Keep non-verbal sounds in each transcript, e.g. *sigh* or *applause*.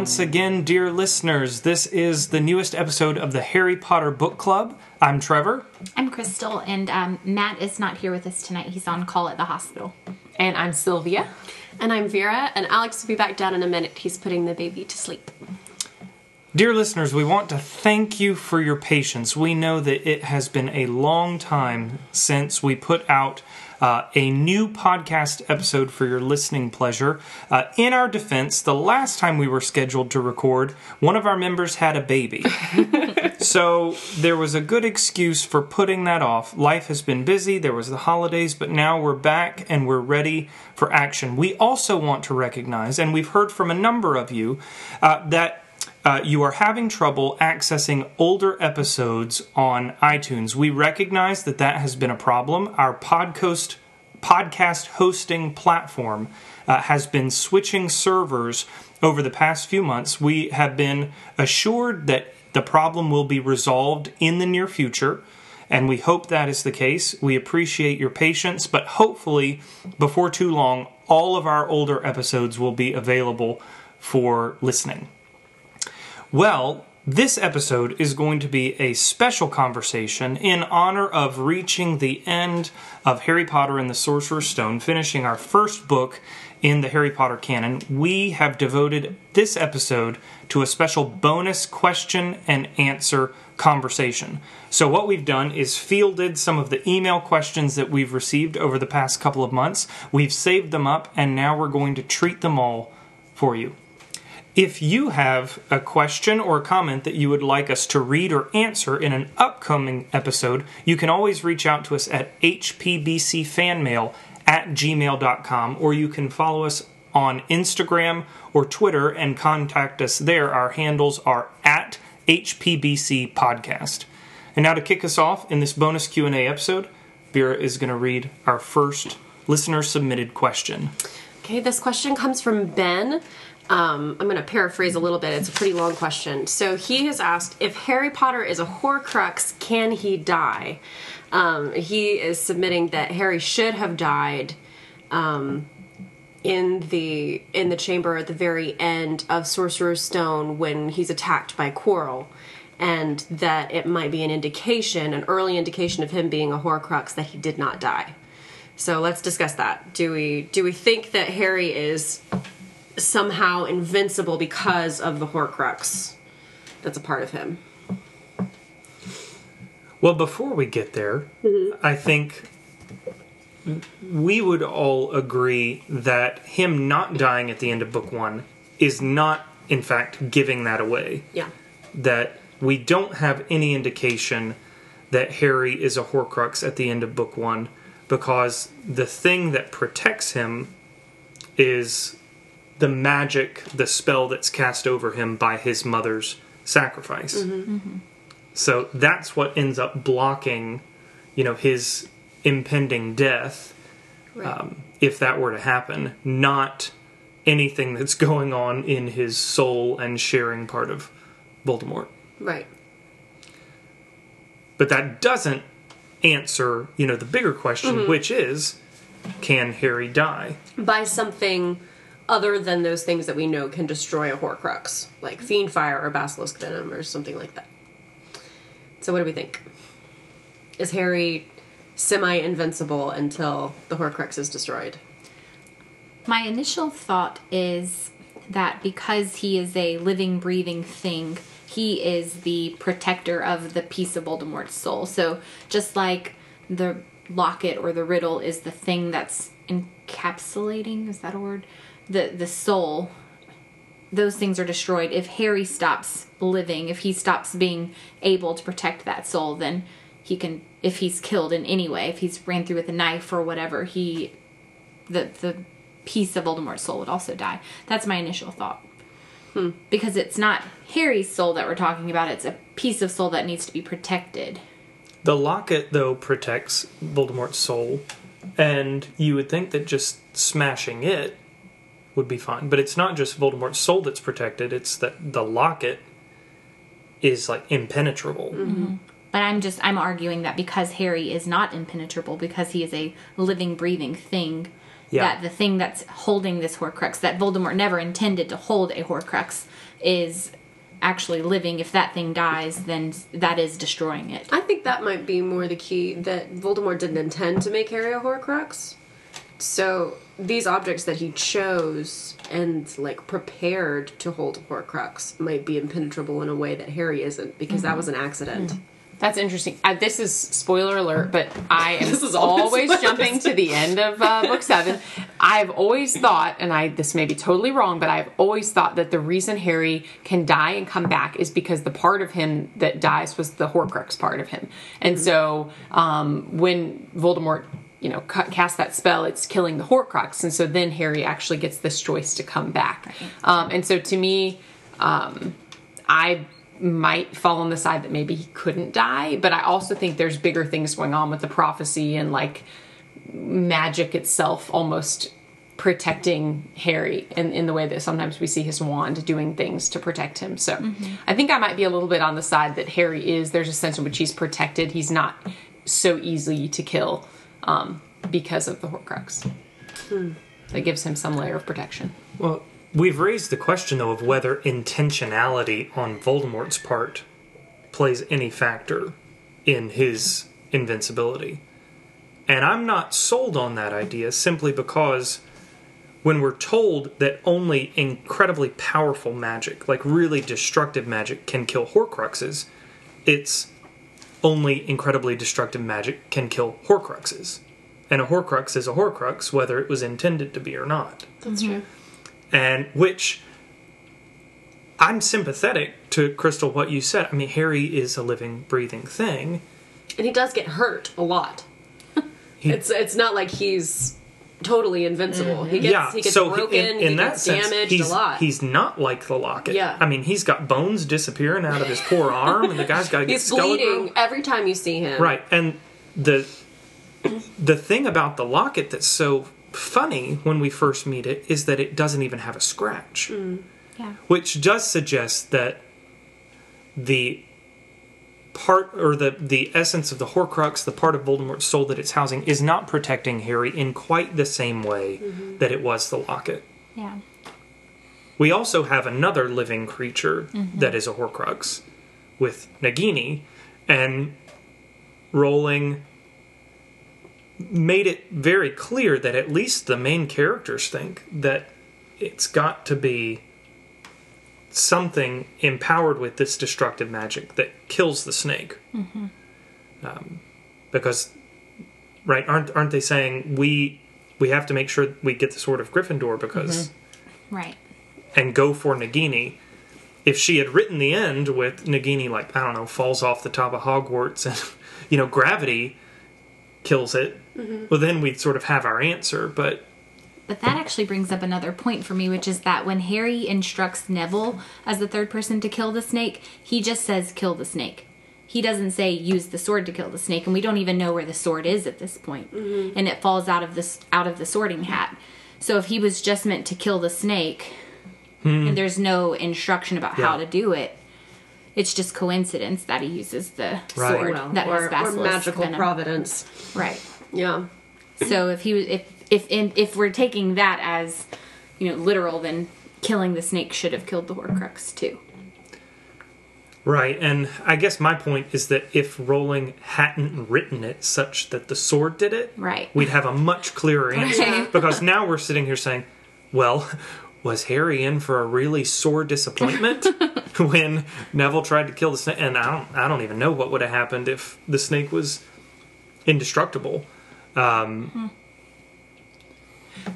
once again, dear listeners. This is the newest episode of the Harry Potter Book Club. I'm Trevor. I'm Crystal, and um, Matt is not here with us tonight. He's on call at the hospital. And I'm Sylvia. And I'm Vera, and Alex will be back down in a minute. He's putting the baby to sleep. Dear listeners, we want to thank you for your patience. We know that it has been a long time since we put out uh, a new podcast episode for your listening pleasure. Uh, in our defense, the last time we were scheduled to record, one of our members had a baby. *laughs* so there was a good excuse for putting that off. Life has been busy, there was the holidays, but now we're back and we're ready for action. We also want to recognize, and we've heard from a number of you, uh, that uh, you are having trouble accessing older episodes on iTunes. We recognize that that has been a problem. Our podcast podcast hosting platform uh, has been switching servers over the past few months. We have been assured that the problem will be resolved in the near future. And we hope that is the case. We appreciate your patience, but hopefully, before too long, all of our older episodes will be available for listening. Well, this episode is going to be a special conversation in honor of reaching the end of Harry Potter and the Sorcerer's Stone, finishing our first book in the Harry Potter canon. We have devoted this episode to a special bonus question and answer conversation. So, what we've done is fielded some of the email questions that we've received over the past couple of months. We've saved them up, and now we're going to treat them all for you. If you have a question or a comment that you would like us to read or answer in an upcoming episode, you can always reach out to us at hpbcfanmail at gmail.com or you can follow us on Instagram or Twitter and contact us there. Our handles are at HPBC Podcast. And now to kick us off in this bonus Q&A episode, Vera is going to read our first listener submitted question. Okay, this question comes from Ben. Um, I'm going to paraphrase a little bit. It's a pretty long question. So he has asked if Harry Potter is a Horcrux, can he die? Um, he is submitting that Harry should have died um, in the in the chamber at the very end of Sorcerer's Stone when he's attacked by Quirrell, and that it might be an indication, an early indication of him being a Horcrux that he did not die. So let's discuss that. Do we do we think that Harry is somehow invincible because of the Horcrux that's a part of him. Well, before we get there, mm-hmm. I think we would all agree that him not dying at the end of book one is not, in fact, giving that away. Yeah. That we don't have any indication that Harry is a Horcrux at the end of book one because the thing that protects him is the magic, the spell that's cast over him by his mother's sacrifice. Mm-hmm. Mm-hmm. So that's what ends up blocking, you know, his impending death, right. um, if that were to happen. Not anything that's going on in his soul and sharing part of Voldemort. Right. But that doesn't answer, you know, the bigger question, mm-hmm. which is, can Harry die by something? Other than those things that we know can destroy a Horcrux, like Fiendfyre or Basilisk Venom or something like that. So, what do we think? Is Harry semi invincible until the Horcrux is destroyed? My initial thought is that because he is a living, breathing thing, he is the protector of the piece of Voldemort's soul. So, just like the locket or the riddle is the thing that's encapsulating, is that a word? The the soul those things are destroyed. If harry stops living if he stops being able to protect that soul then he can if he's killed in any way if he's ran through with a knife or whatever he the the piece of voldemort's soul would also die. That's my initial thought. Hmm. because it's not harry's soul that we're talking about it's a piece of soul that needs to be protected. The locket though protects voldemort's soul and you would think that just smashing it would be fine. But it's not just Voldemort's soul that's protected; it's that the locket is like impenetrable. Mm-hmm. But I'm just I'm arguing that because Harry is not impenetrable, because he is a living, breathing thing, Yeah. that the thing that's holding this Horcrux, that Voldemort never intended to hold a Horcrux, is actually living. If that thing dies, then that is destroying it. I think that might be more the key that Voldemort didn't intend to make Harry a Horcrux. So these objects that he chose and like prepared to hold a Horcrux might be impenetrable in a way that Harry isn't because that was an accident. That's interesting. Uh, this is spoiler alert, but I *laughs* am This is always jumping to the end of uh, book seven. I've always thought, and I this may be totally wrong, but I've always thought that the reason Harry can die and come back is because the part of him that dies was the Horcrux part of him, and so um, when Voldemort. You know, cast that spell. It's killing the Horcrux, and so then Harry actually gets this choice to come back. Um, and so, to me, I might fall on the side that maybe he couldn't die, but I also think there's bigger things going on with the prophecy and like magic itself almost protecting Harry in, in the way that sometimes we see his wand doing things to protect him. So I think I might be a little bit on the side that Harry is. There's a sense in which he's protected. He's not so easy to kill um, because of the Horcrux. That gives him some layer of protection. Well, we've raised the question, though, of whether intentionality on Voldemort's part plays any factor in his invincibility. And I'm not sold on that idea simply because when we're told that only incredibly powerful magic, like really destructive magic, can kill Horcruxes, it's only incredibly destructive magic can kill Horcruxes. And a Horcrux is a Horcrux, whether it was intended to be or not That's true. and which I'm sympathetic to Crystal what you said. I mean, Harry is a living, breathing thing. And he does get hurt a lot. He- It's it's not like he's totally invincible. Mm-hmm. He gets yeah, he gets so broken, in, in he that gets sense, damaged he's a lot. he's not like the Locket. Yeah. I mean, he's got bones disappearing out of his poor *laughs* arm, and the guy's got to get He's skeletal. bleeding every time you see him. Right, and the the thing about the locket that's so funny when we first meet it is that it doesn't even have a scratch. Mm. Yeah. which does suggest that the part or the the essence of the Horcrux, the part of Voldemort's soul that it's housing, is not protecting Harry in quite the same way mm-hmm. that it was the locket. Yeah. We also have another living creature mm-hmm. that is a Horcrux with Nagini, and Rowling made it very clear that at least the main characters think that it's got to be something empowered with this destructive magic that kills the snake. Mm-hmm. Um, because, right? Aren't aren't they saying we we have to make sure we get the sword of Gryffindor because mm-hmm. Right. and go for Nagini. If she had written the end with Nagini, like I don't know, falls off the top of Hogwarts and *laughs* you know gravity kills it, mm-hmm. well then we'd sort of have our answer. But But that actually brings up another point for me, which is that when Harry instructs Neville as the third person to kill the snake, he just says kill the snake. He doesn't say use the sword to kill the snake, and we don't even know where the sword is at this point. Mm-hmm. And it falls out of this out of the sorting hat. So if he was just meant to kill the snake, hmm. and there's no instruction about how to do it, it's just coincidence that he uses the Right. sword Well, that or, has or magical venom. providence. Right. Yeah. So if he was, if if in, if we're taking that as you know literal, then killing the snake should have killed the Horcrux too. right, and I guess my point is that if Rowling hadn't written it such that the sword did it, Right. we'd have a much clearer *laughs* answer. Right. Because now we're sitting here saying, well. Was Harry in for a really sore disappointment *laughs* when Neville tried to kill the snake? And I don't, I don't even know what would have happened if the snake was indestructible. Um, hmm.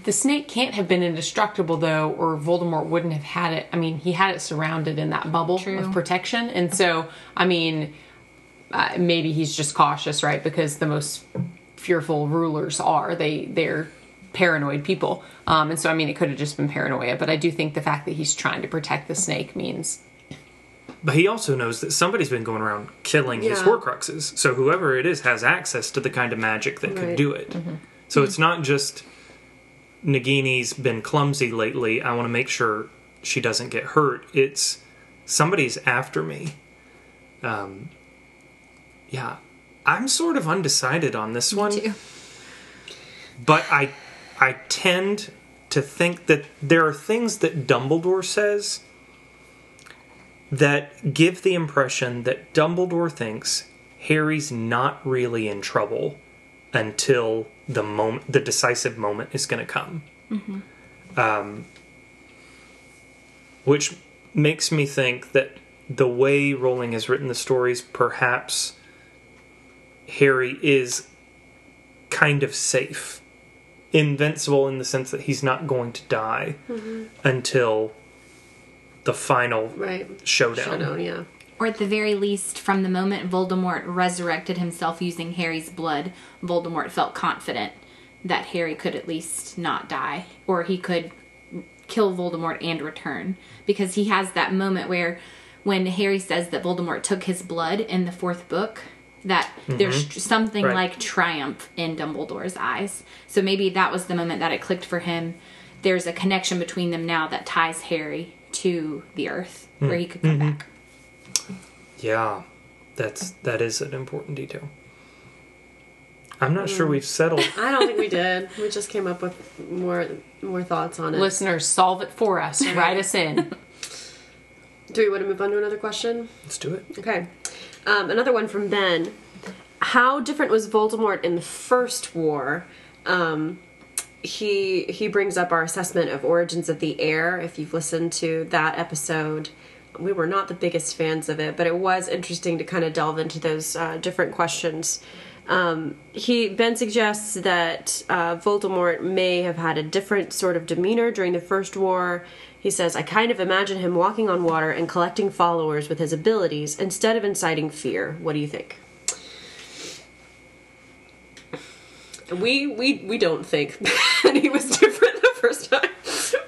The snake can't have been indestructible though, or Voldemort wouldn't have had it. I mean, he had it surrounded in that bubble True. of protection, and so I mean, uh, maybe he's just cautious, right? Because the most fearful rulers are they they're paranoid people, um, and so I mean, it could have just been paranoia. But I do think the fact that he's trying to protect the snake means But he also knows that somebody's been going around killing his Horcruxes. So whoever it is has access to the kind of magic that can Right. do it. So it's not just Nagini's been clumsy lately. I want to make sure she doesn't get hurt. It's somebody's after me. Um, yeah, I'm sort of undecided on this one. Too. but I I tend to think that there are things that Dumbledore says that give the impression that Dumbledore thinks Harry's not really in trouble until the moment, the decisive moment is going to come. Um, which makes me think that the way Rowling has written the stories, perhaps Harry is kind of safe, invincible in the sense that he's not going to die until the final Right. showdown. Showdown, yeah. Or at the very least, from the moment Voldemort resurrected himself using Harry's blood, Voldemort felt confident that Harry could at least not die, or he could kill Voldemort and return. Because he has that moment where, when Harry says that Voldemort took his blood in the fourth book, that mm-hmm. there's something Right. like triumph in Dumbledore's eyes. So maybe that was the moment that it clicked for him. There's a connection between them now that ties Harry to the Earth, where he could come mm-hmm. back. Yeah, that's that is an important detail. I'm not sure we've settled. *laughs* I don't think we did. We just came up with more more thoughts on it. Listeners, solve it for us. Write us in. *laughs* Do we want to move on to another question? Let's do it. Okay. Um, another one from Ben. How different was Voldemort in the first war? Um, he he brings up our assessment of Origins of the Heir. If you've listened to that episode, we were not the biggest fans of it, but it was interesting to kind of delve into those uh, different questions. Um, he Ben suggests that uh, Voldemort may have had a different sort of demeanor during the first war. He says, "I kind of imagine him walking on water and collecting followers with his abilities instead of inciting fear." What do you think? We we we don't think *laughs* that he was different the first time.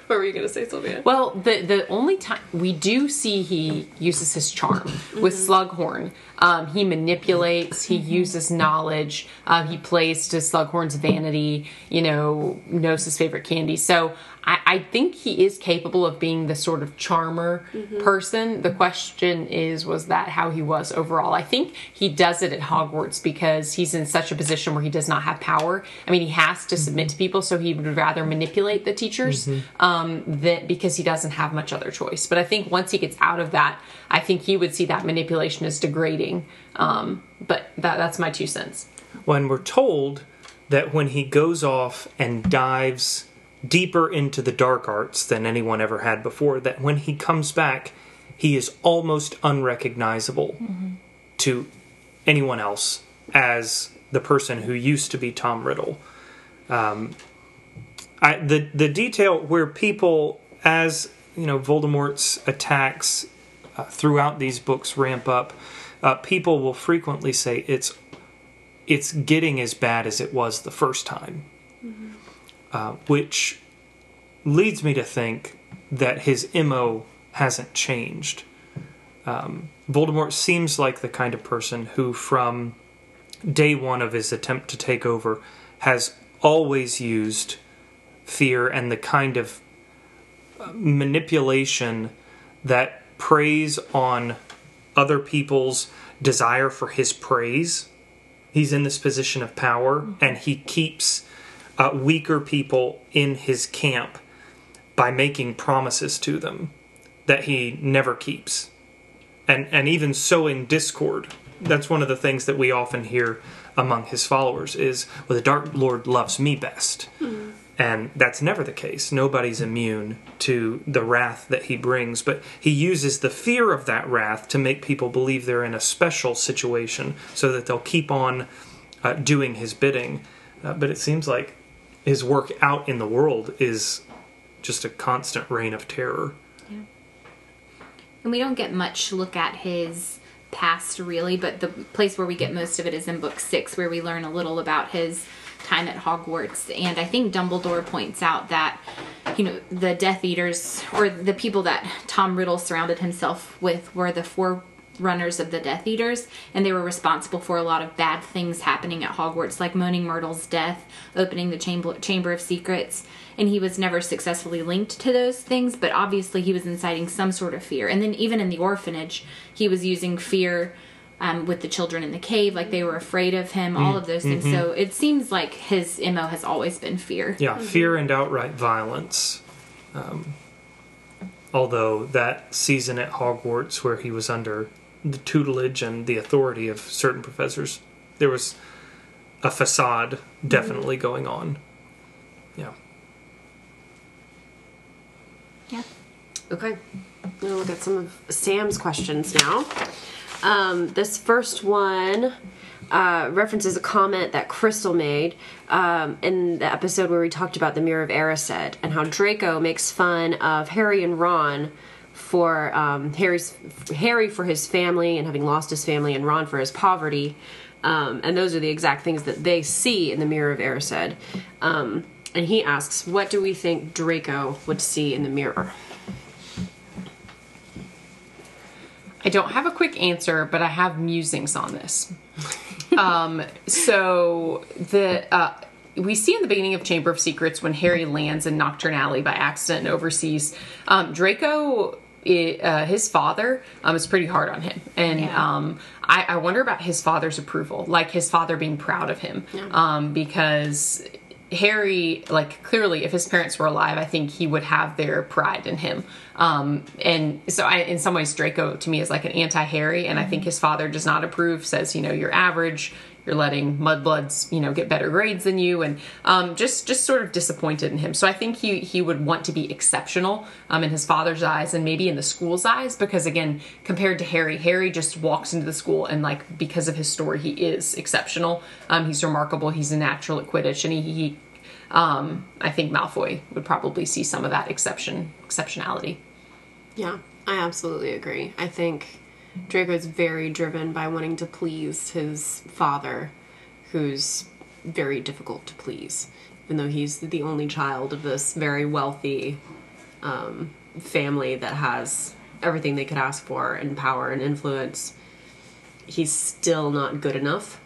*laughs* what were you gonna say, Sylvia? Well, the the only time we do see he uses his charm *laughs* with Slughorn, um, he manipulates, he uses knowledge, um, he plays to Slughorn's vanity. You know, knows his favorite candy. So I, I think he is capable of being the sort of charmer person. The question is, was that how he was overall? I think he does it at Hogwarts because he's in such a position where he does not have power. I mean, he has to submit to people, so he would rather manipulate the teachers um, that because he doesn't have much other choice. But I think once he gets out of that, I think he would see that manipulation as degrading. Um, but that, that's my two cents. When we're told that when he goes off and dives deeper into the dark arts than anyone ever had before, that when he comes back, he is almost unrecognizable to anyone else as the person who used to be Tom Riddle. Um, I, the the detail where people, as you know, Voldemort's attacks uh, throughout these books ramp up, uh, people will frequently say it's it's getting as bad as it was the first time, uh, which leads me to think that his mo hasn't changed. Um, Voldemort seems like the kind of person who, from day one of his attempt to take over, has always used fear and the kind of uh, manipulation that preys on other people's desire for his praise. He's in this position of power, and he keeps uh, weaker people in his camp by making promises to them that he never keeps, and and even sowing discord. That's one of the things that we often hear among his followers is, "Well, the Dark Lord loves me best." And that's never the case. Nobody's immune to the wrath that he brings, but he uses the fear of that wrath to make people believe they're in a special situation so that they'll keep on uh, doing his bidding. Uh, but it seems like his work out in the world is just a constant reign of terror. Yeah. And we don't get much look at his past really, but the place where we get most of it is in book six, where we learn a little about his time at Hogwarts. And I think Dumbledore points out that, you know, the Death Eaters, or the people that Tom Riddle surrounded himself with, were the forerunners of the Death Eaters, and they were responsible for a lot of bad things happening at Hogwarts, like Moaning Myrtle's death, opening the Chamber, Chamber of Secrets and he was never successfully linked to those things but obviously he was inciting some sort of fear and then even in the orphanage he was using fear um, with the children in the cave, like they were afraid of him, all of those things. So it seems like his MO has always been fear. Yeah, fear and outright violence. Um, although that season at Hogwarts, where he was under the tutelage and the authority of certain professors, there was a facade definitely going on. Yeah. Yeah. Okay. I'm going to look at some of Sam's questions now. Um, this first one uh, references a comment that Crystal made um, in the episode where we talked about the Mirror of Erised and how Draco makes fun of Harry and Ron for um, Harry's Harry for his family and having lost his family, and Ron for his poverty. Um, and those are the exact things that they see in the Mirror of Erised. Um, and he asks, "What do we think Draco would see in the mirror?" I don't have a quick answer, but I have musings on this. *laughs* um, so the uh, we see in the beginning of Chamber of Secrets when Harry lands in Knockturn Alley by accident and overseas, um, Draco. I uh, his father um, is pretty hard on him, and Yeah. um, I, I wonder about his father's approval, like his father being proud of him, um, because Harry, like clearly, if his parents were alive, I think he would have their pride in him. Um, and so, I, in some ways, Draco to me is like an anti-Harry, and I think his father does not approve. Says, you know, you're average. You're letting mudbloods, you know, get better grades than you, and um, just just sort of disappointed in him. So I think he he would want to be exceptional um, in his father's eyes, and maybe in the school's eyes, because again, compared to Harry, Harry just walks into the school and like because of his story, he is exceptional. Um, he's remarkable. He's a natural at Quidditch, and he, he um, I think Malfoy would probably see some of that exception exceptionality. Yeah, I absolutely agree. I think Draco's very driven by wanting to please his father, who's very difficult to please, even though he's the only child of this very wealthy um, family that has everything they could ask for and power and influence. He's still not good enough.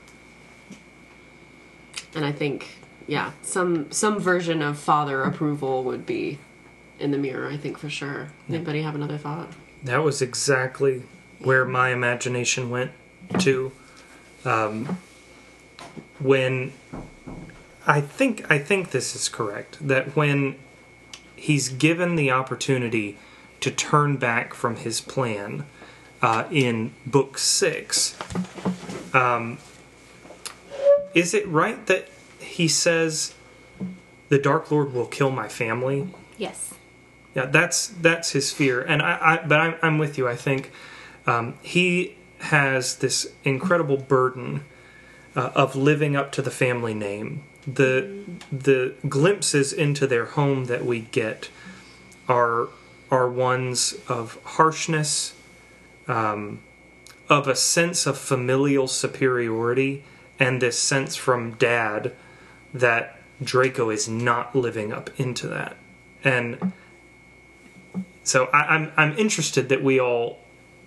And I think, yeah, some some version of father approval would be in the mirror. I think for sure. Anybody have another thought? That was exactly where my imagination went to. Um, when I think I think this is correct that when he's given the opportunity to turn back from his plan uh, in book six, um, is it right that he says the Dark Lord will kill my family? Yes. Yeah, that's that's his fear, and I, I but I'm, I'm with you. I think um, he has this incredible burden uh, of living up to the family name. The the glimpses into their home that we get are are ones of harshness, um, of a sense of familial superiority, and this sense from Dad that Draco is not living up into that, and so I, I'm I'm interested that we all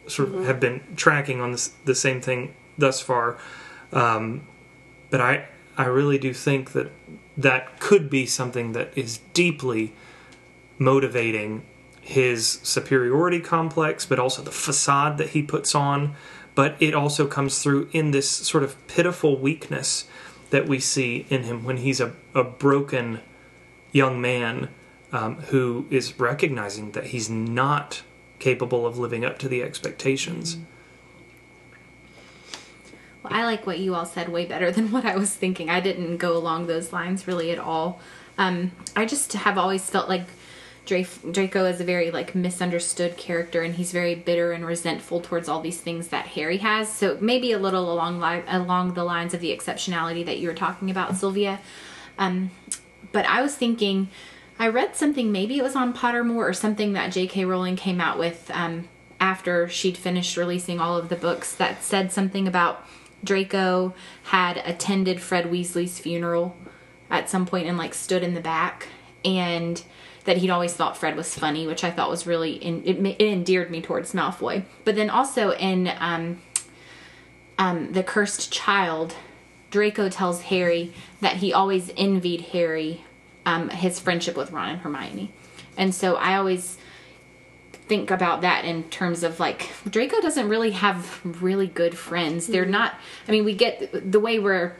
sort of have been tracking on this, the same thing thus far, um, but I I really do think that that could be something that is deeply motivating his superiority complex, but also the facade that he puts on. But it also comes through in this sort of pitiful weakness that we see in him when he's a, a broken young man um, who is recognizing that he's not capable of living up to the expectations. Well, I like what you all said way better *laughs* than what I was thinking. I didn't go along those lines really at all. Um, I just have always felt like Draco is a very like misunderstood character, and he's very bitter and resentful towards all these things that Harry has. So maybe a little along li- along the lines of the exceptionality that you were talking about, Sylvia. Um, but I was thinking, I read something, maybe it was on Pottermore or something that J.K. Rowling came out with um, after she'd finished releasing all of the books that said something about Draco had attended Fred Weasley's funeral at some point and like stood in the back and that he'd always thought Fred was funny, which I thought was really in, it, it endeared me towards Malfoy. But then also in um, um, the Cursed Child, Draco tells Harry that he always envied Harry um, his friendship with Ron and Hermione, and so I always think about that in terms of like Draco doesn't really have really good friends. They're not. I mean, we get the way we're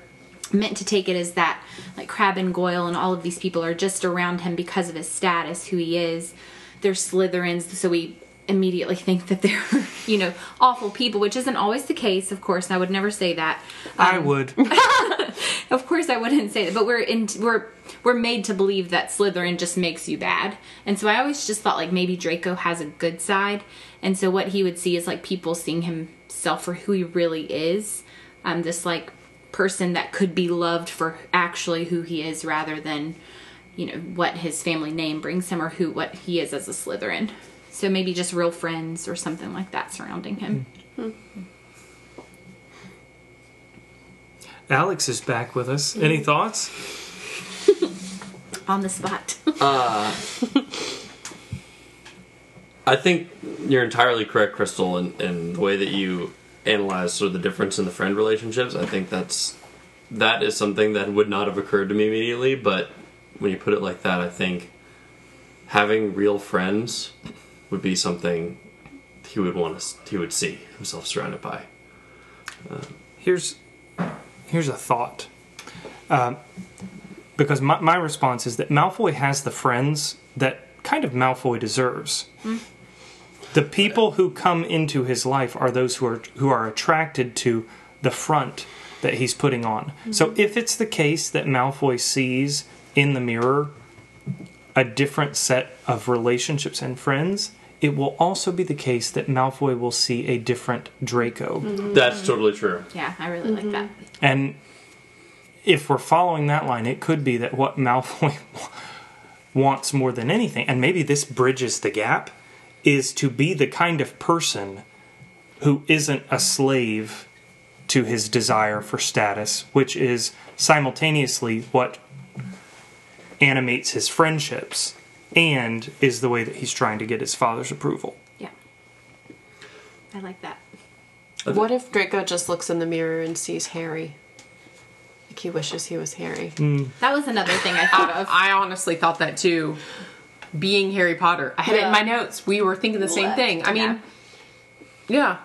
meant to take it is that like Crabbe and Goyle and all of these people are just around him because of his status, who he is. They're Slytherins, so we immediately think that they're *laughs* you know awful people, which isn't always the case. Of course, I would never say that. I would. *laughs* Of course, I wouldn't say that, but we're in we're we're made to believe that Slytherin just makes you bad, and so I always just thought like maybe Draco has a good side, and so what he would see is like people seeing himself for who he really is, um, this like person that could be loved for actually who he is, rather than you know what his family name brings him or who what he is as a Slytherin. So maybe just real friends or something like that surrounding him. Alex is back with us. Any thoughts? *laughs* On the spot. I think you're entirely correct, Crystal, in, in the way that you analyze sort of the difference in the friend relationships. I think that's that is something that would not have occurred to me immediately, but when you put it like that, I think having real friends would be something he would want to he would see himself surrounded by. Here's here's a thought. Um, because my, my response is that Malfoy has the friends that kind of Malfoy deserves. Hmm. The people who come into his life are those who are who are attracted to the front that he's putting on. Hmm. So if it's the case that Malfoy sees in the mirror a different set of relationships and friends, it will also be the case that Malfoy will see a different Draco. That's totally true. yeah, I really like mm-hmm. that. And if we're following that line, it could be that what *laughs* Malfoy wants more than anything, and maybe this bridges the gap, is to be the kind of person who isn't a slave to his desire for status, which is simultaneously what animates his friendships and is the way that he's trying to get his father's approval. Yeah. I like that. What if Draco just looks in the mirror and sees Harry? Like he wishes he was Harry. Mm. That was another thing I thought of. I honestly thought that too. Being Harry Potter, I had it in my notes. We were thinking the same Left, thing. I mean, yeah.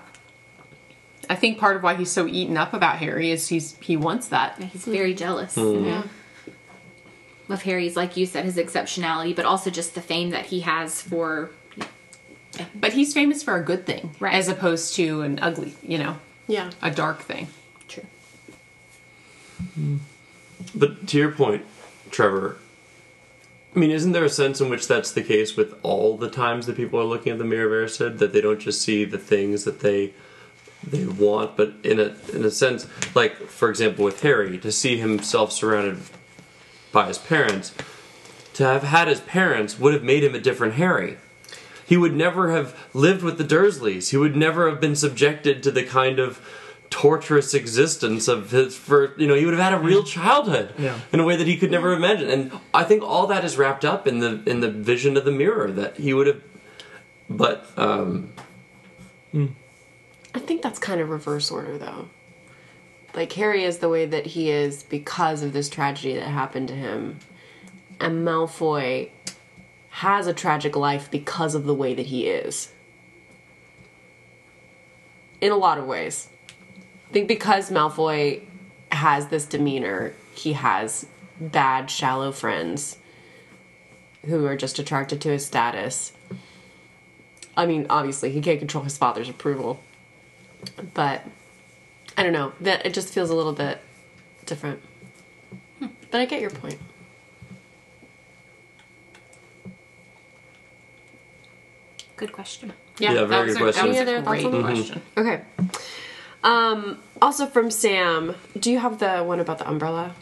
I think part of why he's so eaten up about Harry is he's he wants that. Yeah, He's very jealous yeah. Mm. of Harry's, like you said, his exceptionality, but also just the fame that he has for. But he's famous for a good thing, Right. as opposed to an ugly, you know, Yeah. a dark thing. But to your point, Trevor, I mean, isn't there a sense in which that's the case with all the times that people are looking at the Mirror of Erised, that they don't just see the things that they they want, but in a in a sense, like for example with Harry, to see himself surrounded by his parents, to have had his parents would have made him a different Harry. He would never have lived with the Dursleys. He would never have been subjected to the kind of torturous existence of his for you know he would have had a real childhood Yeah. in a way that he could never imagine and i think all that is wrapped up in the in the vision of the mirror that he would have but um I think that's kind of reverse order though. Like Harry is the way that he is because of this tragedy that happened to him. And Malfoy has a tragic life because of the way that he is. In a lot of ways. I think because Malfoy has this demeanor, he has bad, shallow friends who are just attracted to his status. I mean, obviously, he can't control his father's approval. But I don't know. That it just feels a little bit different. Hmm. But I get your point. Good question. Yeah, very that was good a, question. That was Any a other thoughts great on that? question. Okay. Um also from Sam, do you have the one about the umbrella?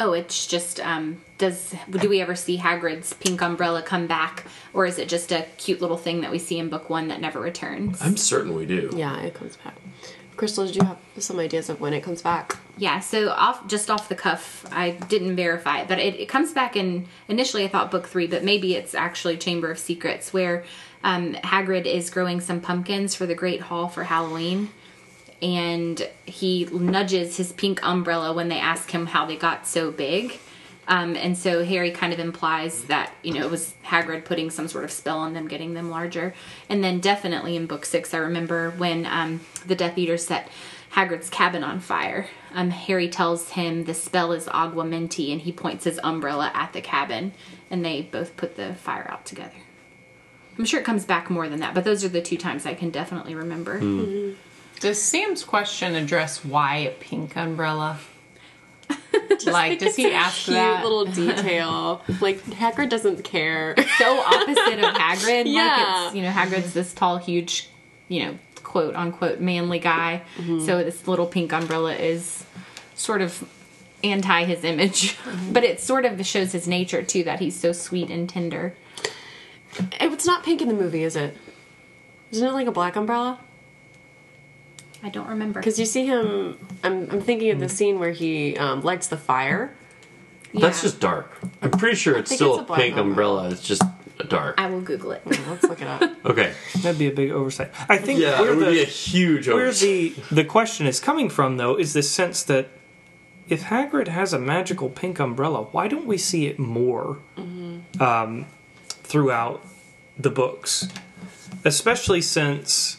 Oh, it's just um does do we ever see Hagrid's pink umbrella come back or is it just a cute little thing that we see in book 1 that never returns? i'm certain we do Yeah, it comes back. Crystal, did you have some ideas of when it comes back? Yeah, so off just off the cuff, I didn't verify it, but it, it comes back in initially I thought book three, but maybe it's actually Chamber of Secrets where um, Hagrid is growing some pumpkins for the Great Hall for Halloween, and he nudges his pink umbrella when they ask him how they got so big. Um, and so Harry kind of implies that you know it was Hagrid putting some sort of spell on them, getting them larger. And then definitely in book six, I remember when um, the Death Eater set Hagrid's cabin on fire. Um, Harry tells him the spell is Aguamenti, and he points his umbrella at the cabin, and they both put the fire out together. I'm sure it comes back more than that, but those are the two times I can definitely remember. Does Sam's question address why a pink umbrella? *laughs* like, does he ask Cute that? little *laughs* detail. like Hagrid doesn't care. so opposite of Hagrid. Yeah. Like it's, you know, Hagrid's mm-hmm. this tall, huge, you know, quote unquote manly guy. Mm-hmm. So this little pink umbrella is sort of anti his image. Mm-hmm. But it sort of shows his nature too, that he's so sweet and tender. it's not pink in the movie, is it? Isn't it like a black umbrella? I don't remember. Because you see him. I'm, I'm thinking of the scene where he um, lights the fire. That's just dark. I'm pretty sure it's think still it's a a, black pink umbrella. umbrella. It's just dark. I will Google it. Let's look it up. *laughs* Okay. That'd be a big oversight. I think Yeah, where it would the, be a huge where oversight. the the question is coming from though is this sense that if Hagrid has a magical pink umbrella, why don't we see it more um, throughout the books? Especially since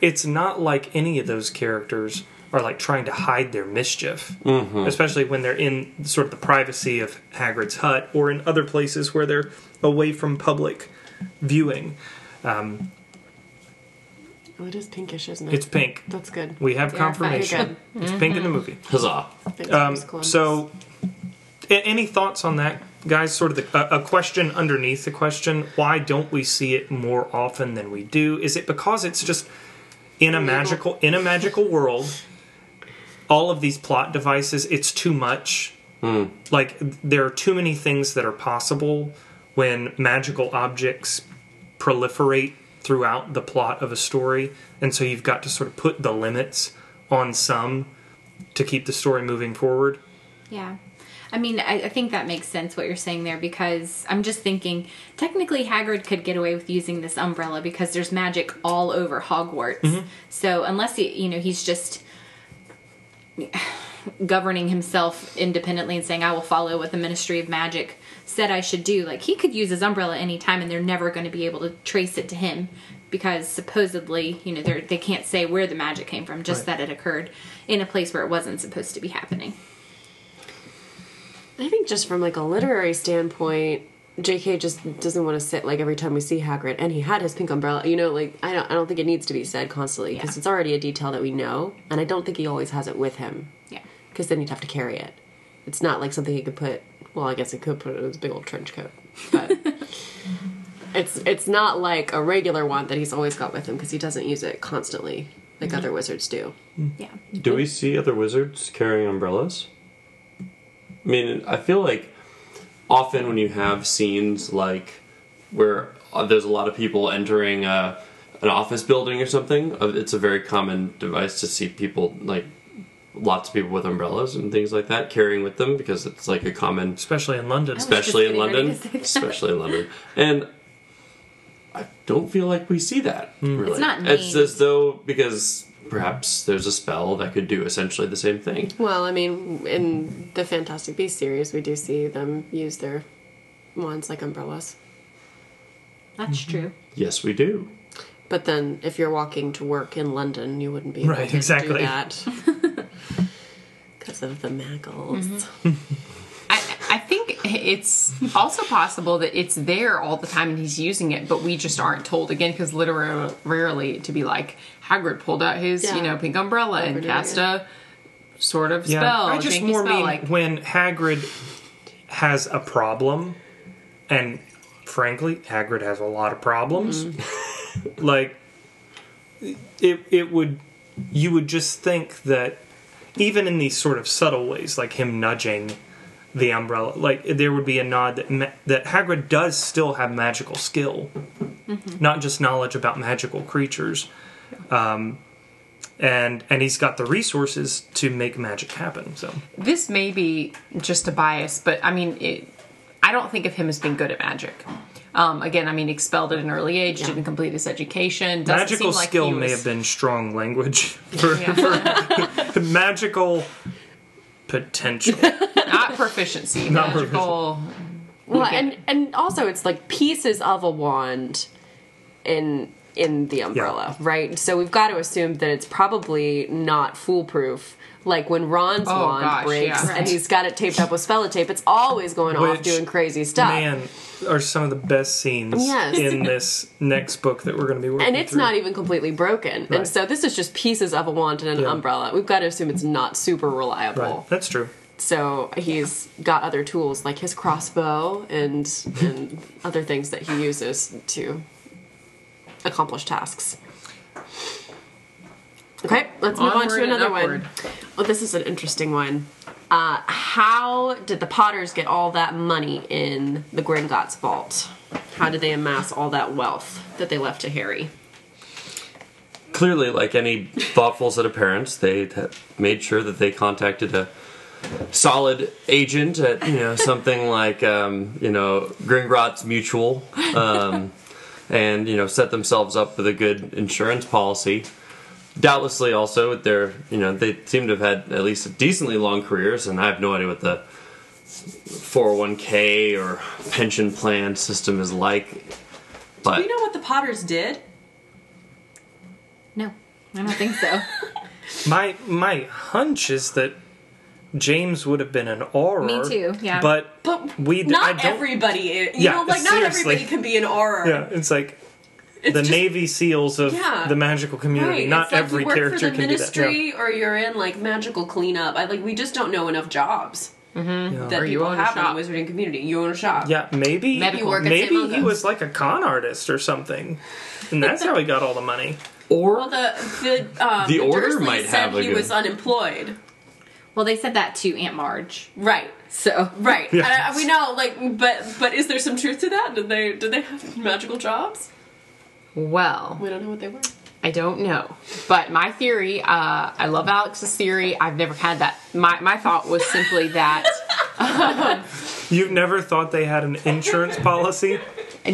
it's not like any of those characters are like trying to hide their mischief, especially when they're in sort of the privacy of Hagrid's hut or in other places where they're away from public viewing. Um, Oh, it is pinkish, isn't it? it's pink. That's good. We have Terrifying. confirmation. It's pink in the movie. Huzzah. Um, so, a- any thoughts on that, guys? Sort of the, a, a question underneath the question: Why don't we see it more often than we do? Is it because it's just in a magical in a magical world? All of these plot devices, it's too much. Hmm. Like there are too many things that are possible when magical objects proliferate throughout the plot of a story, and so you've got to sort of put the limits on some to keep the story moving forward. Yeah. I mean, I, I think that makes sense what you're saying there because I'm just thinking technically Hagrid could get away with using this umbrella because there's magic all over Hogwarts. Mm-hmm. So unless he, you know, he's just *sighs* governing himself independently and saying I will follow what the Ministry of Magic said I should do, like he could use his umbrella anytime and they're never going to be able to trace it to him because supposedly, you know, they they can't say where the magic came from, just Right. that it occurred in a place where it wasn't supposed to be happening. I think just from like a literary standpoint, J.K. just doesn't want to sit like every time we see Hagrid, and he had his pink umbrella. You know, like I don't, I don't think it needs to be said constantly because Yeah. it's already a detail that we know, and I don't think he always has it with him Yeah. because then you'd have to carry it. It's not like something he could put. Well, I guess he could put it in his big old trench coat, but *laughs* it's it's not like a regular one that he's always got with him because he doesn't use it constantly like mm-hmm. other wizards do. Yeah. Do we see other wizards carrying umbrellas? I mean, I feel like often when you have scenes like where uh, there's a lot of people entering uh, an office building or something, uh, it's a very common device to see people like lots of people with umbrellas and things like that carrying with them because it's like a common especially in London. especially in London, to say that. especially in London, and I don't feel like we see that. Really, It's not It's as though because perhaps there's a spell that could do essentially the same thing. Well, I mean, in the Fantastic Beasts series, we do see them use their wands like umbrellas. That's mm-hmm. true. Yes, we do. But then, if you're walking to work in London, you wouldn't be able Right, to exactly. do that *laughs* because of the muggles. I, I think it's also possible that it's there all the time and he's using it, but we just aren't told again because literally, rarely to be like Hagrid pulled out his Yeah. you know pink umbrella and cast it. a sort of Yeah, spell. I just more spell, mean like when Hagrid has a problem, and frankly, Hagrid has a lot of problems. Mm-hmm. *laughs* like, it it would you would just think that even in these sort of subtle ways, like him nudging the umbrella, like there would be a nod that ma- that Hagrid does still have magical skill, not just knowledge about magical creatures. Um, and and he's got the resources to make magic happen. So this may be just a bias, but I mean, it, I don't think of him as being good at magic. Um, again, I mean, expelled at an early age, didn't complete his education. Doesn't magical seem like skill he may have been strong language *laughs* for, Yeah. for *laughs* magical potential. *laughs* Not proficiency, Not magical. Well, get and and also it's like pieces of a wand in in the umbrella, right? So we've got to assume that it's probably not foolproof. Like when Ron's Oh, wand gosh, breaks yeah. and he's got it taped up with tape, it's always going off doing crazy stuff. Man, are some of the best scenes Yes. in this next book that we're going to be working on. and it's through. not even completely broken. Right. And so this is just pieces of a wand and an Yeah. umbrella. We've got to assume it's not super reliable. Right, that's true. So he's got other tools like his crossbow and and other things that he uses to accomplish tasks. Okay, let's move on to another one. upward. Well, this is an interesting one. Uh, how did the Potters get all that money in the Gringotts vault? How did they amass all that wealth that they left to Harry? Clearly, like any thoughtful set of parents, they made sure that they contacted a solid agent at you know something like um, you know Gringotts Mutual, um, and you know set themselves up with a good insurance policy. Doubtlessly, also with their you know they seem to have had at least decently long careers, and I have no idea what the 401k or pension plan system is like. But Do you know what the Potters did? No, I don't think so. *laughs* My my hunch is that James would have been an auror. Me too, yeah. But But we d- not I don't, everybody is. You Yeah, know, like not seriously. everybody can be an auror. Yeah, it's like It's the just- Navy SEALs of Yeah. the magical community. Right. Not it's like every you work character for the can do that. Yeah. ministry or you're in like magical cleanup. I like we just don't know enough jobs Yeah. that Or you people own a have in shop. the wizarding community. You own a shop. Yeah, maybe Medical. You work at maybe St. he Mungo's. was like a con artist or something, and that's how he got all the money. or Well, the the um, The order Dursleys might said have a he good- was unemployed. Well, they said that to Aunt Marge. Right. So Right. Yeah. And I- we know, like, but but is there some truth to that? Did they did they have magical jobs? Well, We don't know what they were. I don't know. But my theory, uh, I love Alex's theory. I've never had that. My, my thought was simply that *laughs* You've never thought they had an insurance policy?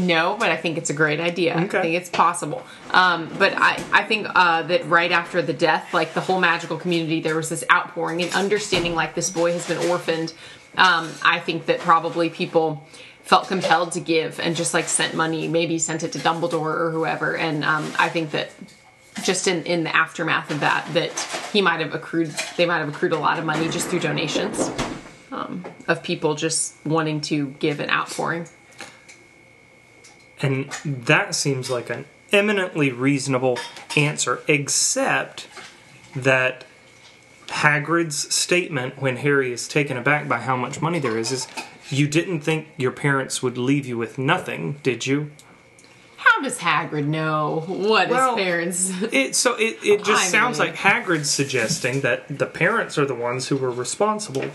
No, but I think it's a great idea. Okay. I think it's possible. Um, but I, I think uh, that right after the death, like the whole magical community, there was this outpouring and understanding like this boy has been orphaned. Um, I think that probably people felt compelled to give and just like sent money, maybe sent it to Dumbledore or whoever. And um, I think that just in, in the aftermath of that, that he might have accrued, they might have accrued a lot of money just through donations um, of people just wanting to give an outpouring. And that seems like an eminently reasonable answer, except that Hagrid's statement when Harry is taken aback by how much money there is is you didn't think your parents would leave you with nothing, did you? How does Hagrid know what Well, his parents? *laughs* It so it, it just I sounds mean- like Hagrid's suggesting that the parents are the ones who were responsible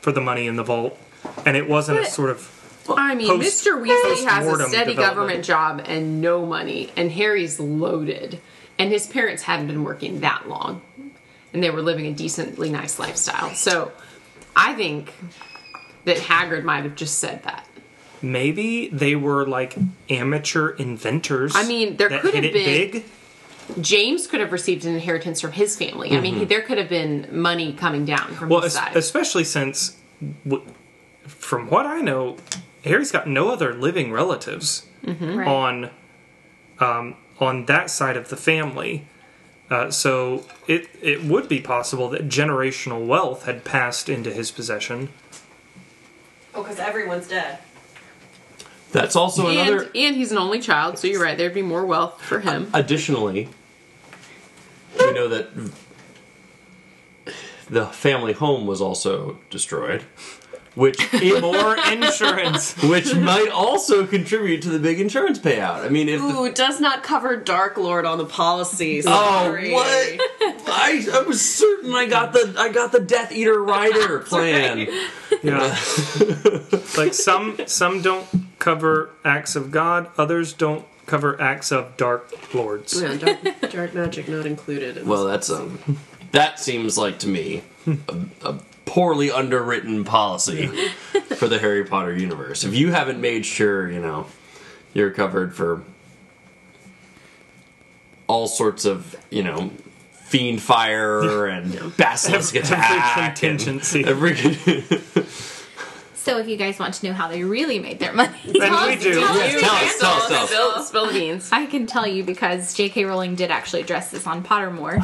for the money in the vault, and it wasn't a sort of I mean, Post- Mr. Weasley has a steady government job and no money, and Harry's loaded, and his parents hadn't been working that long, and they were living a decently nice lifestyle. So, I think that Hagrid might have just said that. maybe they were like amateur inventors. I mean, there could have been- big. James could have received an inheritance from his family. I mean, mm-hmm. there could have been money coming down from Well, his es- side. especially since, w- from what I know, Harry's got no other living relatives Right. on um, on that side of the family. Uh, so it it would be possible that generational wealth had passed into his possession. Oh, because everyone's dead. that's also another. and, and he's an only child, so you're right. There'd be more wealth for him. Additionally, we know that the family home was also destroyed, which *laughs* More insurance. which might also contribute to the big insurance payout. I mean, if Ooh, it does not cover Dark Lord on the policy. oh what I, I was certain I got the I got the Death Eater Rider *laughs* plan. Yeah. *laughs* like some some don't cover acts of God, others don't cover acts of dark lords. Yeah, dark, dark magic not included. in Well, that's um, that seems like to me a, a poorly underwritten policy *laughs* for the Harry Potter universe. If you haven't made sure, you know, you're covered for all sorts of, you know, Fiendfyre and basilisk attack. and contingency. *laughs* Every, So if you guys want to know how they really made their money, And we do. tell us tell us, tell us, tell us. Spill, spill the beans. I can tell you because J.K. Rowling did actually address this on Pottermore.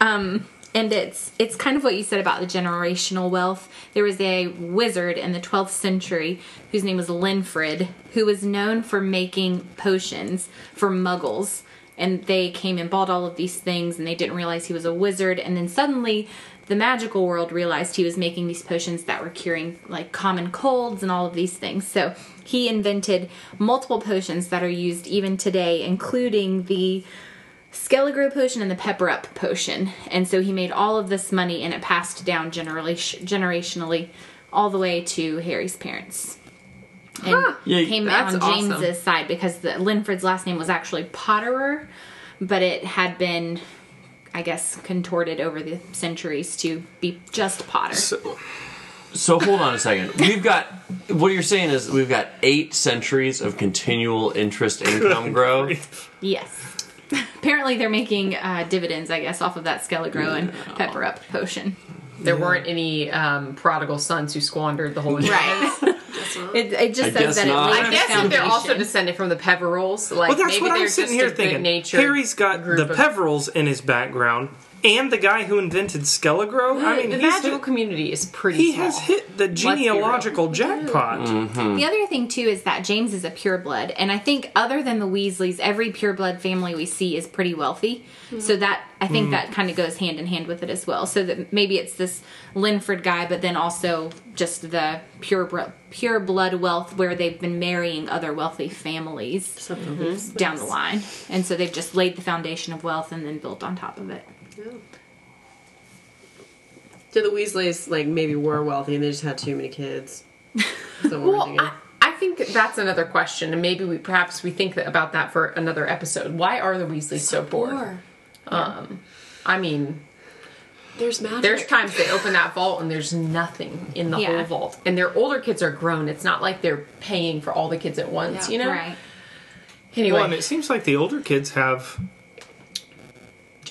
Um, and it's it's kind of what you said about the generational wealth. There was a wizard in the 12th century whose name was Linfred, who was known for making potions for muggles. And they came and bought all of these things, and they didn't realize he was a wizard. And then suddenly, the magical world realized he was making these potions that were curing like common colds and all of these things. So he invented multiple potions that are used even today, including the Skele-Gro potion and the Pepper Up potion. And so he made all of this money and it passed down generally, generationally all the way to Harry's parents. And Yeah, came that's on awesome. James's side because the Linfred's last name was actually Potterer, but it had been, I guess, contorted over the centuries to be just Potter. so hold on a second. We've got what you're saying is we've got eight centuries of continual interest *laughs* income growth. yes. Apparently, they're making uh, dividends, I guess, off of that Skele-Gro and Pepper Up potion. There weren't any um, prodigal sons who squandered the whole *laughs* Right. it, it just I says guess that not. it laid I guess that they're also descended from the Peverells. Like Well, that's maybe what they're I'm sitting just here a thinking. good-natured Harry's got group the of- Peverells in his background, and the guy who invented Skele-Gro. I mean, the he's magical hit, community is pretty. he small. has hit the be real. genealogical mm-hmm. jackpot. Mm-hmm. The other thing too is that James is a pureblood, and I think other than the Weasleys, every pureblood family we see is pretty wealthy. Mm-hmm. So that I think that kind of goes hand in hand with it as well. So that maybe it's this Linfred guy, but then also just the pure pure blood wealth where they've been marrying other wealthy families down the line, and so they've just laid the foundation of wealth and then built on top of it. So the Weasleys like maybe were wealthy and they just had too many kids. *laughs* So what we're Well. I, I think that's another question, and maybe we perhaps we think that, about that for another episode. Why are the Weasleys so, poor? Um, I mean, There's magic. there's times they open that vault and there's nothing in the Yeah. whole vault, and their older kids are grown. It's not like they're paying for all the kids at once, Yeah. you know. Right. Anyway, Well, and it seems like the older kids have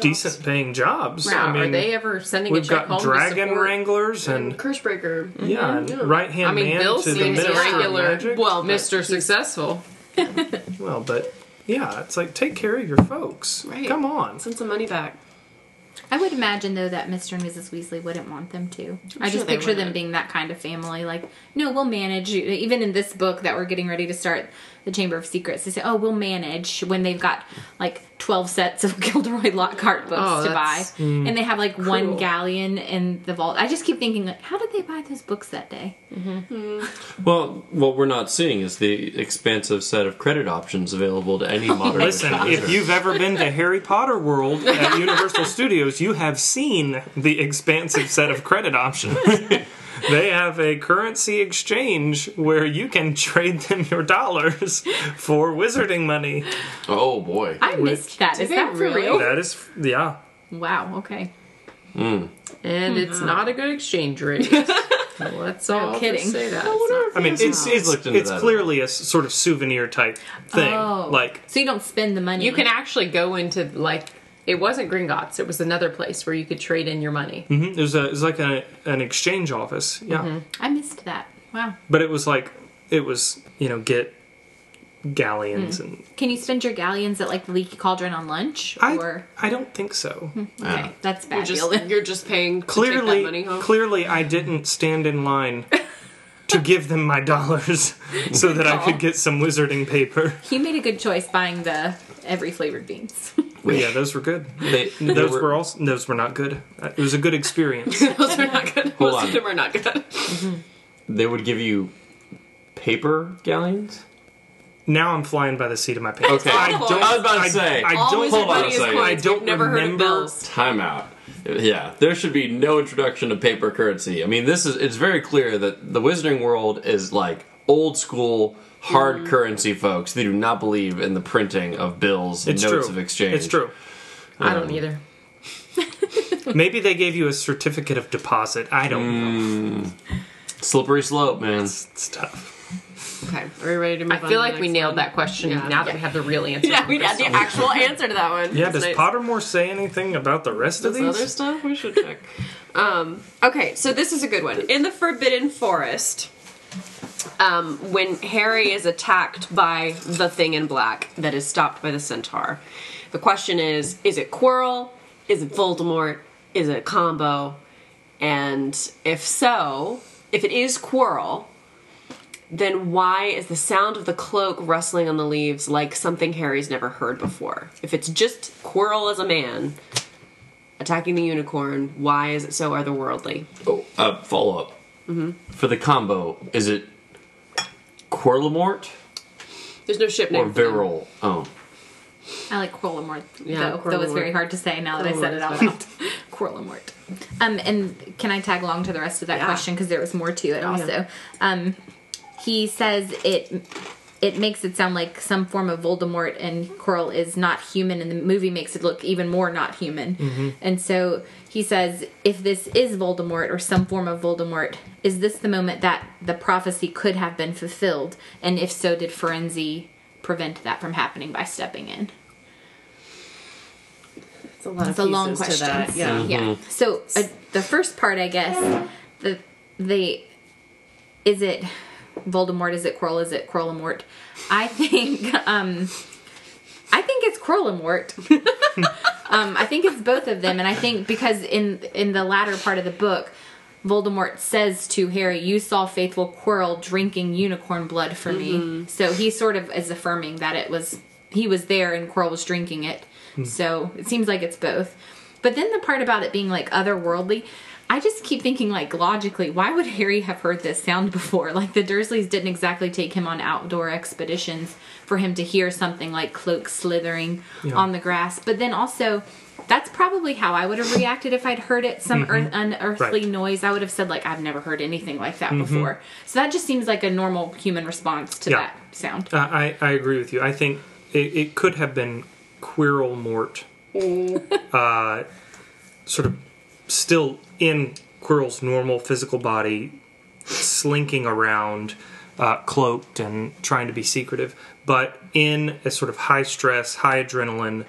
decent paying jobs. wow, I mean, are they ever sending a we've check got home dragon to wranglers and Curse breaker. yeah, mm-hmm. and Yeah. right hand I mean, man Bill to the seems a minister regular, magic. well, Mr. Successful. *laughs* Well, but yeah, it's like take care of your folks. Right. Come on. Send some money back. I would imagine though that Mr. and Mrs. Weasley wouldn't want them to. I sure just they picture them wouldn't. being that kind of family. Like, no, we'll manage. Even in this book that we're getting ready to start, the Chamber of Secrets, they say, "Oh, we'll manage." When they've got like twelve sets of *laughs* Gilderoy Lockhart books Oh, to buy, that's mm. and they have like one galleon in the vault. I just keep thinking, like, how did they buy those books that day? Mm-hmm. Well, what we're not seeing is the expansive set of credit options available to any *laughs* oh modern. Listen, publisher. if you've ever been to Harry Potter World at *laughs* Universal Studios, you have seen the expansive set of credit options. They have a currency exchange where you can trade them your dollars for wizarding money. oh boy, I missed that. Is that for real? That is, yeah. Wow. Okay. Hmm. and it's hmm. not a good exchange rate. Let's all just kidding. say that. It's I mean, it's it's, looked into it's clearly a sort of souvenir type thing. Oh, Like, so you don't spend the money. You can actually go into like it wasn't Gringotts. It was another place where you could trade in your money. mhm, it was a, it was like a, an exchange office. Yeah. Mm-hmm. I missed that. Wow. But it was like, it was, you know, get galleons mm-hmm. and. Can you spend your galleons at like the Leaky Cauldron on lunch? I, Or I don't think so. Hmm. okay, ah. that's bad You're just, you're just paying to clearly take that money home. clearly I didn't stand in line *laughs* to give them my dollars *laughs* so that I could get some wizarding paper. You made a good choice buying the every flavored beans. But yeah, those were good. they, they Those were also those were not good. Uh, It was a good experience. *laughs* Those are not good. Hold Most on. of them are not good. they would give you paper galleons. now I'm flying by the seat of my pants. Okay, I don't. I was about to say. I All don't. hold on a second. I don't We've never heard of remember- Time out. Yeah, there should be no introduction of paper currency. I mean, this is it's very clear that the wizarding world is like old school hard Mm-hmm. currency folks. They do not believe in the printing of bills and It's notes true. of exchange. It's true. I don't either. *laughs* *laughs* Maybe they gave you a certificate of deposit. I don't know. Slippery slope, man. It's tough. Okay, are we ready to move I on feel to the like we nailed one? that question Yeah. now that we have the real answer. Yeah, we had the actual answer to that one. Yeah, That's does nice. Pottermore say anything about the rest of these? other stuff we should check. um, okay, so this is a good one. In the Forbidden Forest, um, when Harry is attacked by the thing in black that is stopped by the centaur, the question is: Is it Quirrell? Is it Voldemort? Is it a combo? And if so, if it is Quirrell, then why is the sound of the cloak rustling on the leaves like something Harry's never heard before? If it's just Quirrell as a man attacking the unicorn, why is it so otherworldly? Oh, uh, follow up. Mm-hmm. For the combo, is it Quirlemort There's no ship or name. for them. Viral? Oh, I like Quirlemort, Yeah, though. That was Quirlemort. very hard to say now that I said it out loud. *laughs* Quirlemort. Um, and can I tag along to the rest of that Yeah. question because there was more to it Oh, also. yeah. Um, he says it it makes it sound like some form of Voldemort, and Quirrell is not human, and the movie makes it look even more not human. And so he says, if this is Voldemort or some form of Voldemort, is this the moment that the prophecy could have been fulfilled? And if so, did Firenze prevent that from happening by stepping in? It's a lot It's of a long question. to that. Yeah. Yeah. So uh, the first part, I guess, the the is it Voldemort? Is it Quirrell? Is it Quirrelmort? I think um, I think it's Quirrelmort. *laughs* um, I think it's both of them, and I think because in in the latter part of the book. Voldemort says to Harry, "You saw faithful Quirrell drinking unicorn blood for me." So he sort of is affirming that it was he was there and Quirrell was drinking it. So it seems like it's both. But then the part about it being like otherworldly, I just keep thinking like logically, why would Harry have heard this sound *laughs* before? Like the Dursleys didn't exactly take him on outdoor expeditions for him to hear something like cloaks slithering on the grass. But then also that's probably how I would have reacted if I'd heard it some earth, unearthly Right. noise. I would have said like I've never heard anything like that before. So that just seems like a normal human response to Yeah. that sound. Uh, I, I agree with you. I think it, it could have been Quirrell Mort, uh, sort of still in Quirrell's normal physical body, slinking around, uh, cloaked and trying to be secretive, but in a sort of high stress, high adrenaline,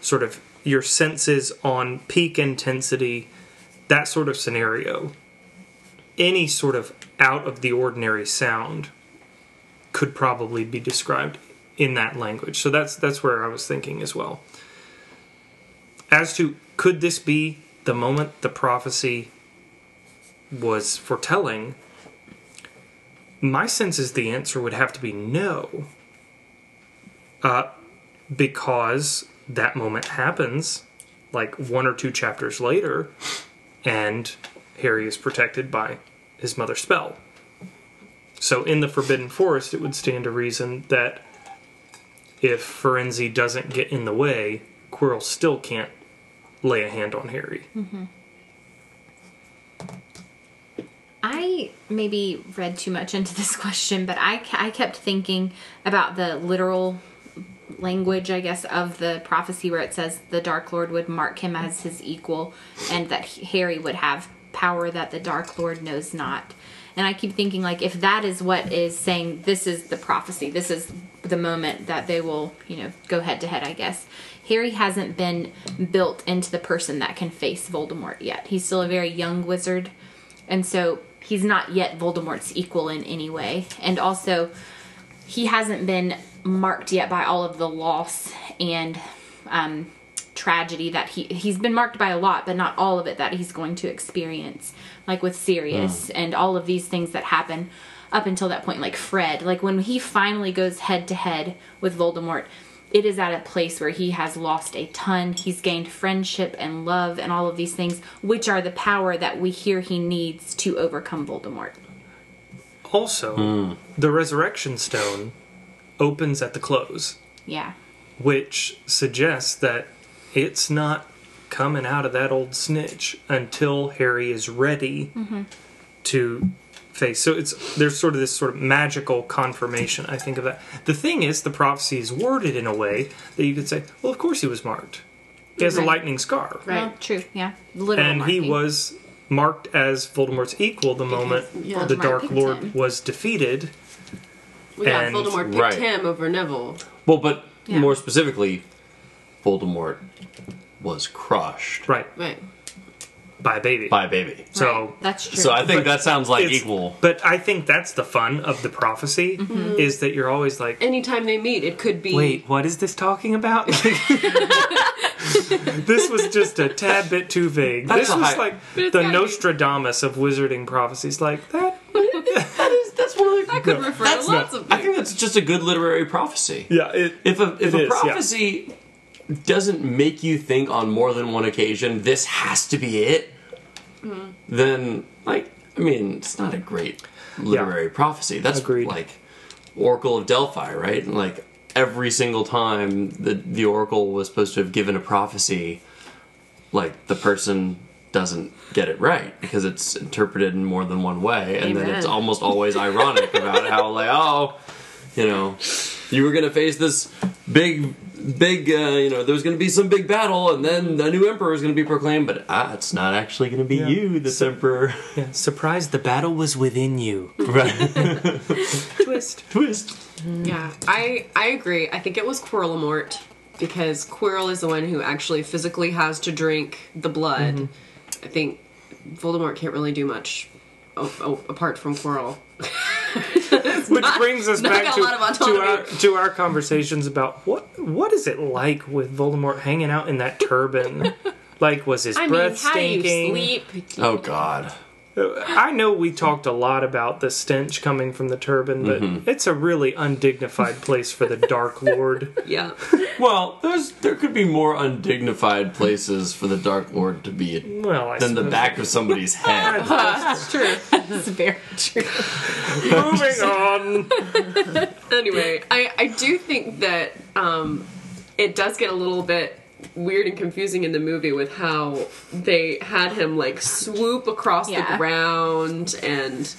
sort of your senses on peak intensity, that sort of scenario. Any sort of out of the ordinary sound could probably be described in that language. So that's that's where I was thinking as well. As to could this be the moment the prophecy was foretelling? My sense is the answer would have to be no. Uh, because that moment happens like one or two chapters later, and Harry is protected by his mother's spell. So in the Forbidden Forest, it would stand to reason that if Firenze doesn't get in the way, Quirrell still can't lay a hand on Harry. Mm-hmm. I maybe read too much into this *laughs* question, but I, I kept thinking about the literal language, I guess, of the prophecy where it says the Dark Lord would mark him as his equal and that Harry would have power that the Dark Lord knows not. And I keep thinking, like, if that is what is saying, this is the prophecy, this is the moment that they will, you know, go head to head, I guess. Harry hasn't been built into the person that can face Voldemort yet. He's still a very young wizard. And so he's not yet Voldemort's equal in any way. And also, he hasn't been marked yet by all of the loss and um, tragedy that he he's been marked by a lot, but not all of it that he's going to experience, like with Sirius and all of these things that happen up until that point, like Fred. Like when he finally goes head to head with Voldemort, it is at a place where he has lost a ton. He's gained friendship and love and all of these things, which are the power that we hear he needs to overcome Voldemort. Also, the Resurrection Stone opens at the close, Yeah. which suggests that it's not coming out of that old snitch until Harry is ready mm-hmm. to face. So it's there's sort of this sort of magical confirmation. I think of that. The thing is, the prophecy is worded in a way that you could say, well, of course he was marked. He has a lightning scar, Right. Well, true. Yeah. Literal and he was marked as Voldemort's equal the moment yeah. the Dark Lord him. was defeated. Yeah, And- Voldemort picked right. him over Neville. Well, but Yeah. more specifically, Voldemort was crushed right Right. By a baby. by a baby. so Right, that's true. So I think But that sounds like it's- equal. But I think that's the fun of the prophecy Mm-hmm. is that you're always like, Anytime they meet, it could be. wait, what is this talking about? *laughs* this was just a tad bit too vague. That's this a was high- like it's the gotta be- Nostradamus of wizarding prophecies. Like that. *laughs* That is, that's one of the. That could refer to lots of I things. think that's just a good literary prophecy. Yeah. It, If a if It a is, yeah. prophecy doesn't make you think on more than one occasion, this has to be it, Mm-hmm. then like I mean, it's not a great literary prophecy. That's Agreed. like Oracle of Delphi, right? And like every single time the the Oracle was supposed to have given a prophecy, like the person doesn't get it right because it's interpreted in more than one way, and then it's almost always ironic about how like oh, you know, you were gonna face this big. Big, uh, you know, there's going to be some big battle, and then a new emperor is going to be proclaimed. But ah, it's not actually going to be Yeah. you, this emperor. yeah. Surprise! The battle was within you. *laughs* right? Twist. *laughs* Twist. Yeah, I I agree. I think it was Quirrell-Mort because Quirrell is the one who actually physically has to drink the blood. Mm-hmm. I think Voldemort can't really do much o- o- apart from Quirrell. *laughs* *laughs* Which brings us back to, a lot of to our to our conversations about what what is it like with Voldemort hanging out in that turban? *laughs* like, was his I mean, breath how do you stinking? sleep? Oh God. I know we talked a lot about the stench coming from the turban, but Mm-hmm. it's a really undignified place for the Dark Lord. *laughs* Yeah, *laughs* Well, there's there could be more undignified places for the Dark Lord to be Well, I than the back of somebody's head. *laughs* that's true. That's very true. Moving on. anyway, I, I do think that um, it does get a little bit weird and confusing in the movie with how they had him like swoop across Yeah. the ground and.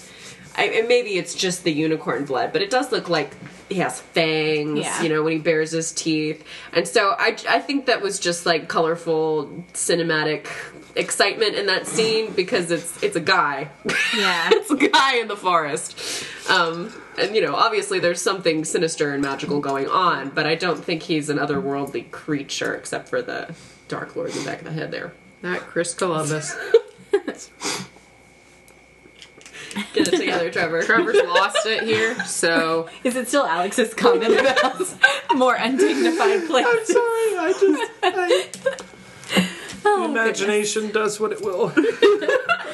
I, and maybe it's just the unicorn blood, but it does look like he has fangs, Yeah. you know, when he bares his teeth. And so I, I think that was just like colorful cinematic excitement in that scene because it's it's a guy. Yeah. *laughs* it's a guy in the forest. Um, and you know, obviously there's something sinister and magical going on, but I don't think he's an otherworldly creature except for the Dark Lord in the back of the head there. That Chris Columbus. *laughs* Get it together, Trevor. Trevor's lost it here, so *laughs* Is it still Alex's comment about *laughs* more undignified place? I'm sorry. I just. I, Oh, imagination does what it will.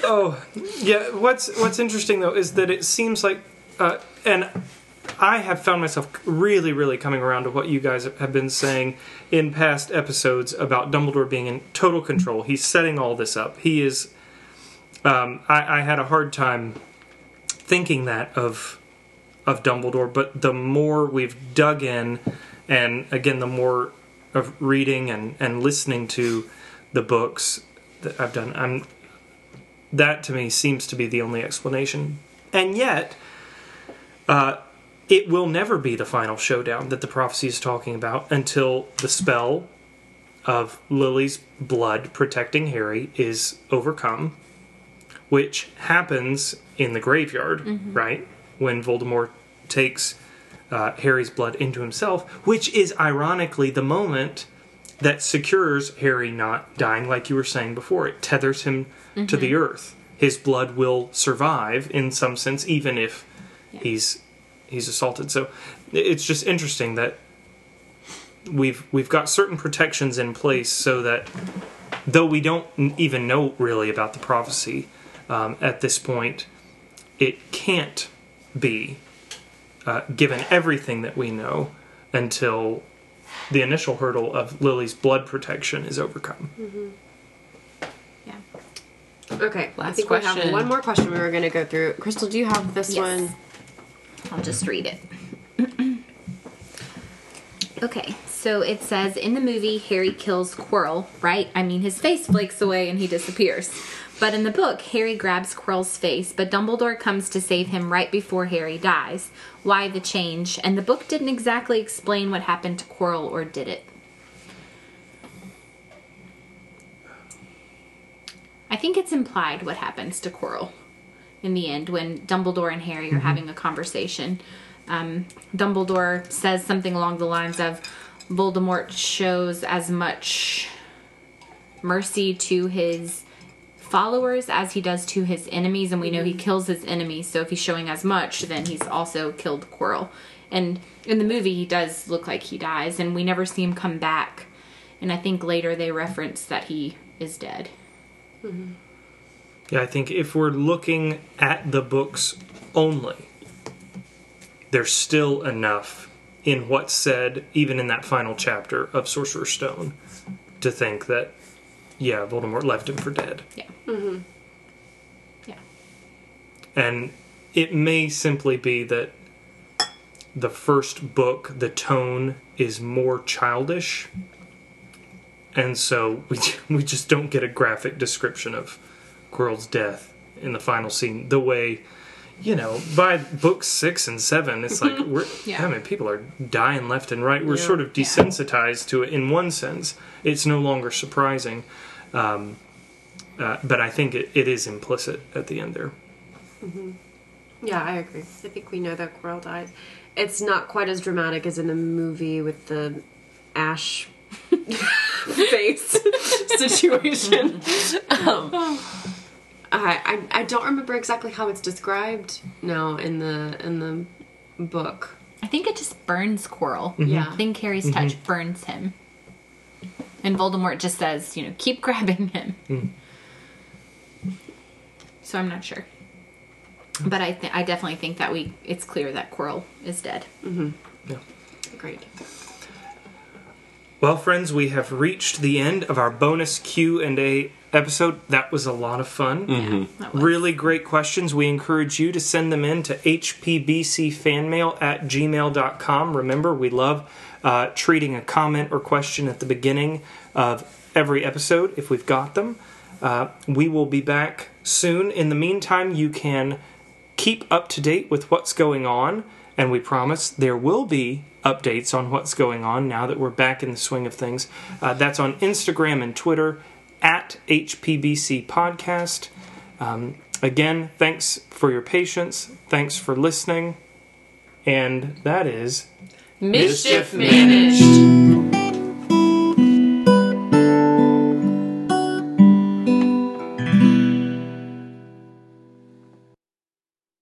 oh, yeah. What's What's interesting though is that it seems like, uh, and I have found myself really, really coming around to what you guys have been saying in past episodes about Dumbledore being in total control. He's setting all this up. He is. Um, I, I had a hard time thinking that of of Dumbledore, but the more we've dug in, and again, the more of reading and, and listening to the books that I've done, I'm that to me seems to be the only explanation. And yet, uh, it will never be the final showdown that the prophecy is talking about until the spell of Lily's blood protecting Harry is overcome, which happens in the graveyard, right? When Voldemort takes uh, Harry's blood into himself, which is ironically the moment that secures Harry not dying, like you were saying before. It tethers him to the earth. His blood will survive in some sense, even if he's he's assaulted. So it's just interesting that we've we've got certain protections in place so that though we don't even know really about the prophecy um, at this point, it can't be uh, given everything that we know until the initial hurdle of Lily's blood protection is overcome. Yeah. Okay, I Last think we have question. one more question we were going to go through. Crystal, do you have this Yes. one? I'll just read it. *clears throat* okay, so it says in the movie, Harry kills Quirrell, right? I mean, his face flakes away and he disappears. But in the book, Harry grabs Quirrell's face, but Dumbledore comes to save him right before Harry dies. Why the change? And the book didn't exactly explain what happened to Quirrell, or did it? I think it's implied what happens to Quirrell. In the end when Dumbledore and Harry are mm-hmm. having a conversation. Um, Dumbledore says something along the lines of Voldemort shows as much mercy to his followers as he does to his enemies and we know he mm-hmm. kills his enemies so if he's showing as much then he's also killed Quirrell. And in the movie he does look like he dies and we never see him come back. And I think later they reference that he is dead mm-hmm. Yeah, I think if we're looking at the books only, there's still enough in what's said, even in that final chapter of Sorcerer's Stone, to think that, yeah, Voldemort left him for dead. yeah Mm-hmm. yeah And it may simply be that the first book, the tone is more childish. And so we, *laughs* we just don't get a graphic description of Quirrell's death in the final scene the way, you know, by book six and seven, it's like, *laughs* we're, Yeah. I mean, people are dying left and right. We're Yeah. sort of desensitized to it in one sense. It's no longer surprising. Um, uh, but I think it, it is implicit at the end there. Yeah, I agree. I think we know that Quirrell dies. It's not quite as dramatic as in the movie with the ash *laughs* face *laughs* situation. Um, I, I I don't remember exactly how it's described now in the in the book. I think it just burns Quirrell. Mm-hmm. Yeah. I think Harry's touch mm-hmm. burns him. And Voldemort just says you know keep *laughs* grabbing him. Mm. So I'm not sure. But I th- I definitely think that we it's clear that Quirrell is dead. Mm-hmm. Yeah. Great. Well, friends, we have reached the end of our bonus Q and A episode. That was a lot of fun. yeah that was. Really great questions. We encourage you to send them in to hpbcfanmail at gmail.com. Remember, we love uh, treating a comment or question at the beginning of every episode if we've got them. Uh, we will be back soon. In the meantime, you can keep up to date with what's going on, and we promise there will be updates on what's going on now that we're back in the swing of things. Uh, that's on Instagram and Twitter at HPBC Podcast. Um, again, thanks for your patience. Thanks for listening. And that is Mischief managed.